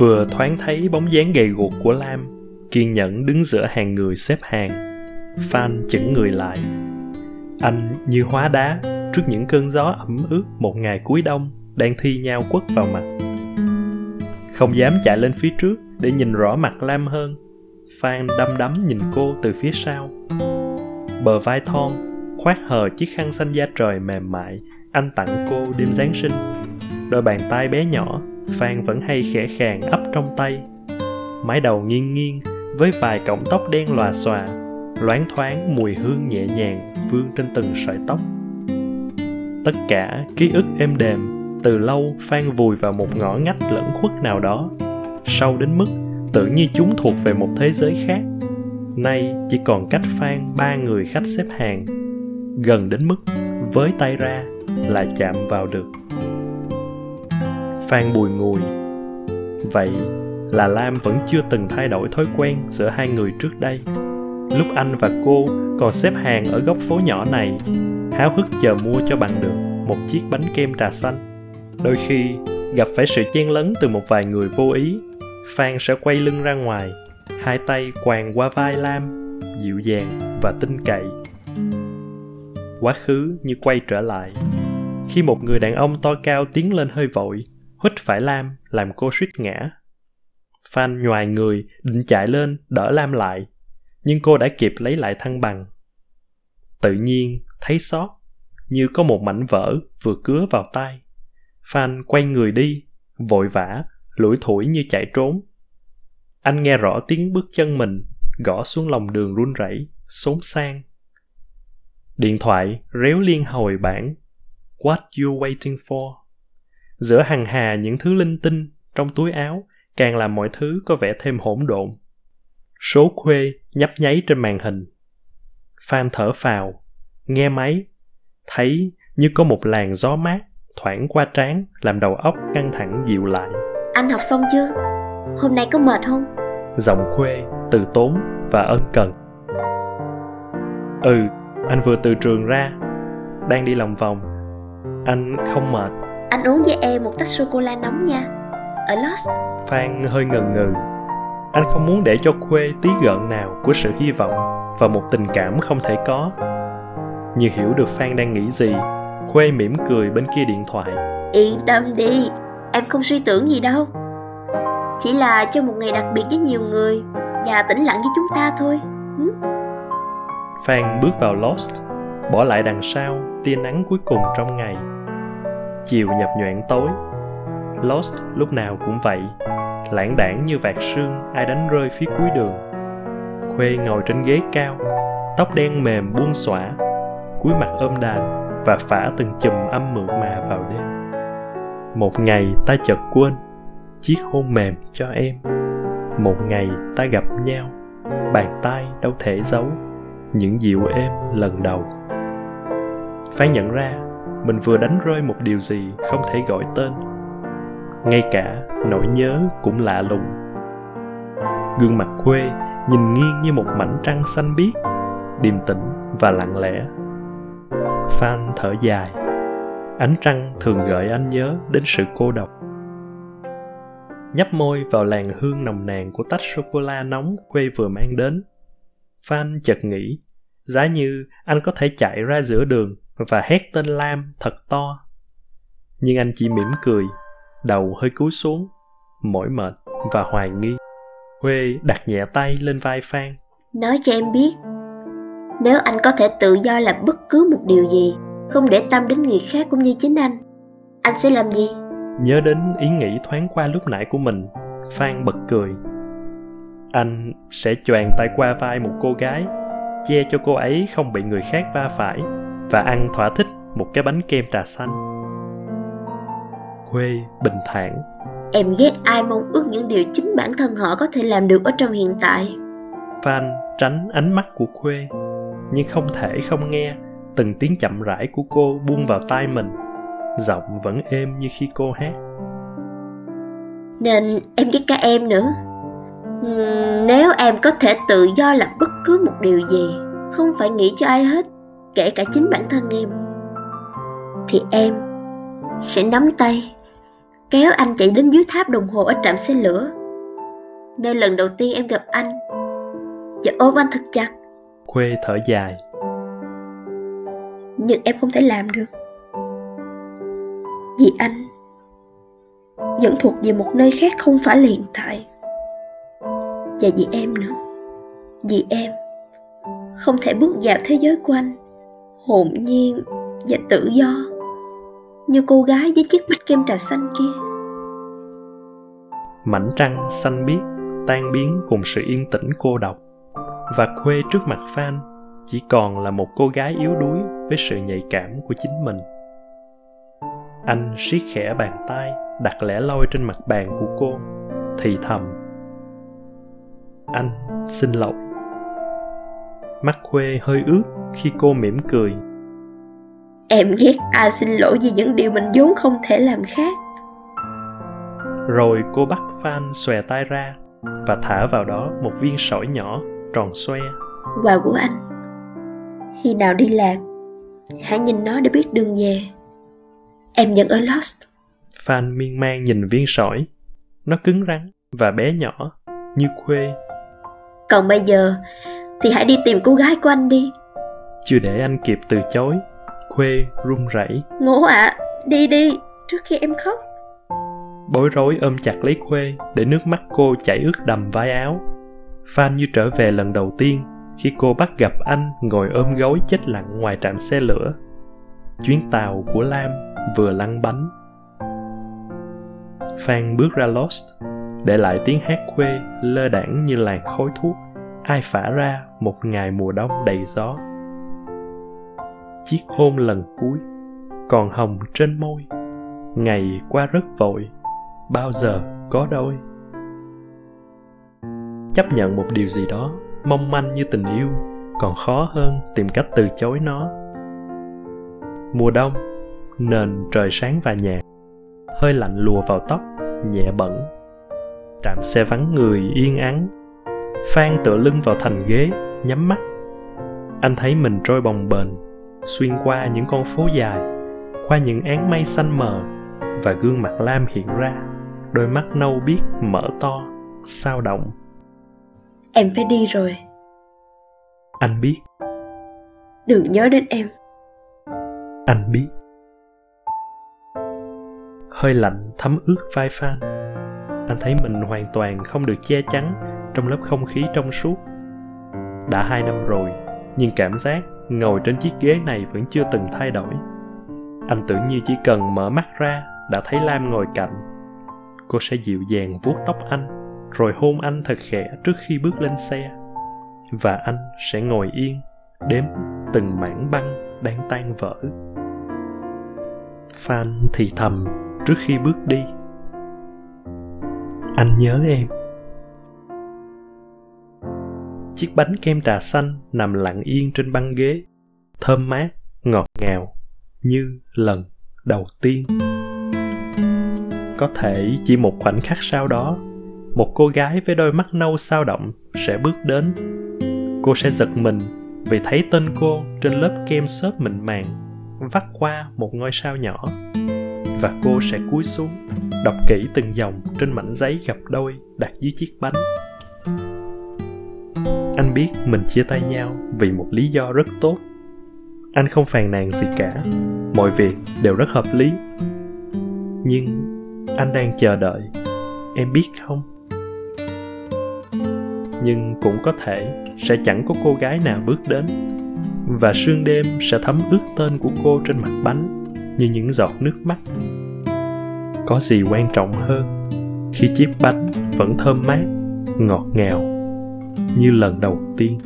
vừa thoáng thấy bóng dáng gầy guộc của lam, kiên nhẫn đứng giữa hàng người xếp hàng phan chững người lại. Anh như hóa đá trước những cơn gió ẩm ướt một ngày cuối đông đang thi nhau quất vào mặt. Không dám chạy lên phía trước để nhìn rõ mặt lam hơn phan đăm đắm nhìn cô từ phía sau. Bờ vai thon khoác hờ chiếc khăn xanh da trời mềm mại, anh tặng cô đêm giáng sinh. Đôi bàn tay bé nhỏ phan vẫn hay khẽ khàng ấp trong tay. Mái đầu nghiêng nghiêng, với vài cọng tóc đen lòa xòa, loáng thoáng mùi hương nhẹ nhàng vương trên từng sợi tóc. Tất cả ký ức êm đềm, từ lâu phan vùi vào một ngõ ngách lẫn khuất nào đó. Sâu đến mức tưởng như chúng thuộc về một thế giới khác. Nay chỉ còn cách phan ba người khách xếp hàng. Gần đến mức với tay ra là chạm vào được phan bùi ngùi. Vậy là lam vẫn chưa từng thay đổi thói quen giữa hai người trước đây. Lúc anh và cô còn xếp hàng ở góc phố nhỏ này, háo hức chờ mua cho bằng được một chiếc bánh kem trà xanh. Đôi khi gặp phải sự chen lấn từ một vài người vô ý, phan sẽ quay lưng ra ngoài, hai tay quàng qua vai lam, dịu dàng và tin cậy. Quá khứ như quay trở lại, khi một người đàn ông to cao tiến lên hơi vội hít phải lam, làm cô suýt ngã. Phan nhoài người, định chạy lên, đỡ lam lại. Nhưng cô đã kịp lấy lại thăng bằng. Tự nhiên, thấy sót như có một mảnh vỡ vừa cứa vào tay phan quay người đi, vội vã, lủi thủi như chạy trốn. Anh nghe rõ tiếng bước chân mình, gõ xuống lòng đường run rẩy, xốn sang. Điện thoại réo liên hồi bản what you waiting for? Giữa hằng hà những thứ linh tinh trong túi áo càng làm mọi thứ có vẻ thêm hỗn độn. Số khuê nhấp nháy trên màn hình. Phan thở phào nghe máy thấy như có một làn gió mát thoảng qua trán làm đầu óc căng thẳng dịu lại. Anh học xong chưa? Hôm nay có mệt không? Giọng khuê từ tốn và ân cần. Ừ anh vừa từ trường ra đang đi lòng vòng. Anh không mệt anh uống với em một tách sô cô la nóng nha. Ở lost. Phan hơi ngần ngừ. Anh không muốn để cho khuê tí gợn nào của sự hy vọng và một tình cảm không thể có. Như hiểu được phan đang nghĩ gì khuê mỉm cười bên kia điện thoại. Yên tâm đi em không suy tưởng gì đâu. Chỉ là cho một ngày đặc biệt với nhiều người và tĩnh lặng với chúng ta thôi. Ừ? phan bước vào lost bỏ lại đằng sau tia nắng cuối cùng trong ngày chiều nhập nhoạng tối. Lost lúc nào cũng vậy, lãng đảng như vạt sương ai đánh rơi phía cuối đường. Khuê ngồi trên ghế cao, tóc đen mềm buông xõa cúi mặt ôm đàn và phả từng chùm âm mượt mà vào đêm. Một ngày ta chợt quên chiếc hôn mềm cho em. Một ngày ta gặp nhau, bàn tay đâu thể giấu những dịu êm lần đầu. Phải nhận ra mình vừa đánh rơi một điều gì không thể gọi tên. Ngay cả nỗi nhớ cũng lạ lùng. Gương mặt quê nhìn nghiêng như một mảnh trăng xanh biếc, điềm tĩnh và lặng lẽ. Phan thở dài. Ánh trăng thường gợi anh nhớ đến sự cô độc. Nhấp môi vào làn hương nồng nàn của tách sô cô la nóng quê vừa mang đến. Phan chợt nghĩ, giá như anh có thể chạy ra giữa đường và hét tên lam thật to. Nhưng anh chỉ mỉm cười đầu hơi cúi xuống mỏi mệt và hoài nghi. Huê đặt nhẹ tay lên vai phan. Nói cho em biết nếu anh có thể tự do làm bất cứ một điều gì không để tâm đến người khác cũng như chính anh anh sẽ làm gì? Nhớ đến ý nghĩ thoáng qua lúc nãy của mình phan bật cười. Anh sẽ choàng tay qua vai một cô gái che cho cô ấy không bị người khác va phải và ăn thỏa thích một cái bánh kem trà xanh. Khuê bình thản. Em ghét ai mong ước những điều chính bản thân họ có thể làm được ở trong hiện tại. Phan tránh ánh mắt của khuê nhưng không thể không nghe từng tiếng chậm rãi của cô buông vào tai mình. Giọng vẫn êm như khi cô hát. Nên em ghét cả em nữa. Nếu em có thể tự do làm bất cứ một điều gì không phải nghĩ cho ai hết kể cả chính bản thân em thì em sẽ nắm tay kéo anh chạy đến dưới tháp đồng hồ ở trạm xe lửa. Nơi lần đầu tiên em gặp anh và ôm anh thật chặt. Khuê thở dài. Nhưng em không thể làm được. Vì anh vẫn thuộc về một nơi khác không phải là hiện tại. Và vì em nữa. Vì em không thể bước vào thế giới của anh hồn nhiên và tự do, như cô gái với chiếc bích kem trà xanh kia. Mảnh trăng xanh biếc tan biến cùng sự yên tĩnh cô độc, và khuê trước mặt Phan chỉ còn là một cô gái yếu đuối với sự nhạy cảm của chính mình. Anh siết khẽ bàn tay, đặt lẻ loi trên mặt bàn của cô, thì thầm, anh xin lỗi mắt khuê hơi ướt khi cô mỉm cười em ghét ai xin lỗi vì những điều mình vốn không thể làm khác rồi cô bắt Phan xòe tay ra và thả vào đó một viên sỏi nhỏ tròn xoe. Quà của anh. Khi nào đi lạc, hãy nhìn nó để biết đường về. Em vẫn ở Lost. Phan miên man nhìn viên sỏi. Nó cứng rắn và bé nhỏ như khuê. Còn bây giờ thì hãy đi tìm cô gái của anh đi. Chưa để anh kịp từ chối, khuê run rẩy. Ngố ạ, à, đi đi, trước khi em khóc. Bối rối ôm chặt lấy khuê để nước mắt cô chảy ướt đầm vai áo. Phan như trở về lần đầu tiên khi cô bắt gặp anh ngồi ôm gối chết lặng ngoài trạm xe lửa. Chuyến tàu của lam vừa lăn bánh. Phan bước ra lost để lại tiếng hát khuê lơ đãng như làn khói thuốc ai phả ra một ngày mùa đông đầy gió. Chiếc hôn lần cuối còn hồng trên môi. Ngày qua rất vội, bao giờ có đôi. Chấp nhận một điều gì đó, mong manh như tình yêu, còn khó hơn tìm cách từ chối nó. Mùa đông, nền trời sáng và nhạt hơi lạnh lùa vào tóc, nhẹ bẩn. Trạm xe vắng người, yên ắng phan tựa lưng vào thành ghế nhắm mắt. Anh thấy mình trôi bồng bềnh xuyên qua những con phố dài qua những áng mây xanh mờ và gương mặt lam hiện ra đôi mắt nâu biếc mở to sao động. Em phải đi rồi. Anh biết. Đừng nhớ đến em. Anh biết. Hơi lạnh thấm ướt vai phan. Anh thấy mình hoàn toàn không được che chắn trong lớp không khí trong suốt. Đã hai năm rồi, nhưng cảm giác ngồi trên chiếc ghế này vẫn chưa từng thay đổi. Anh tưởng như chỉ cần mở mắt ra đã thấy lam ngồi cạnh. Cô sẽ dịu dàng vuốt tóc anh, rồi hôn anh thật khẽ trước khi bước lên xe. Và anh sẽ ngồi yên, đếm từng mảng băng đang tan vỡ. Phan thì thầm trước khi bước đi. Anh nhớ em chiếc bánh kem trà xanh nằm lặng yên trên băng ghế. Thơm mát, ngọt ngào, như lần đầu tiên. Có thể chỉ một khoảnh khắc sau đó, một cô gái với đôi mắt nâu sao động sẽ bước đến. Cô sẽ giật mình vì thấy tên cô trên lớp kem xốp mịn màng vắt qua một ngôi sao nhỏ. Và cô sẽ cúi xuống, đọc kỹ từng dòng trên mảnh giấy gặp đôi đặt dưới chiếc bánh anh biết mình chia tay nhau vì một lý do rất tốt. Anh không phàn nàn gì cả. Mọi việc đều rất hợp lý. Nhưng anh đang chờ đợi. Em biết không? Nhưng cũng có thể sẽ chẳng có cô gái nào bước đến. Và sương đêm sẽ thấm ướt tên của cô trên mặt bánh như những giọt nước mắt. Có gì quan trọng hơn khi chiếc bánh vẫn thơm mát, ngọt ngào như lần đầu tiên.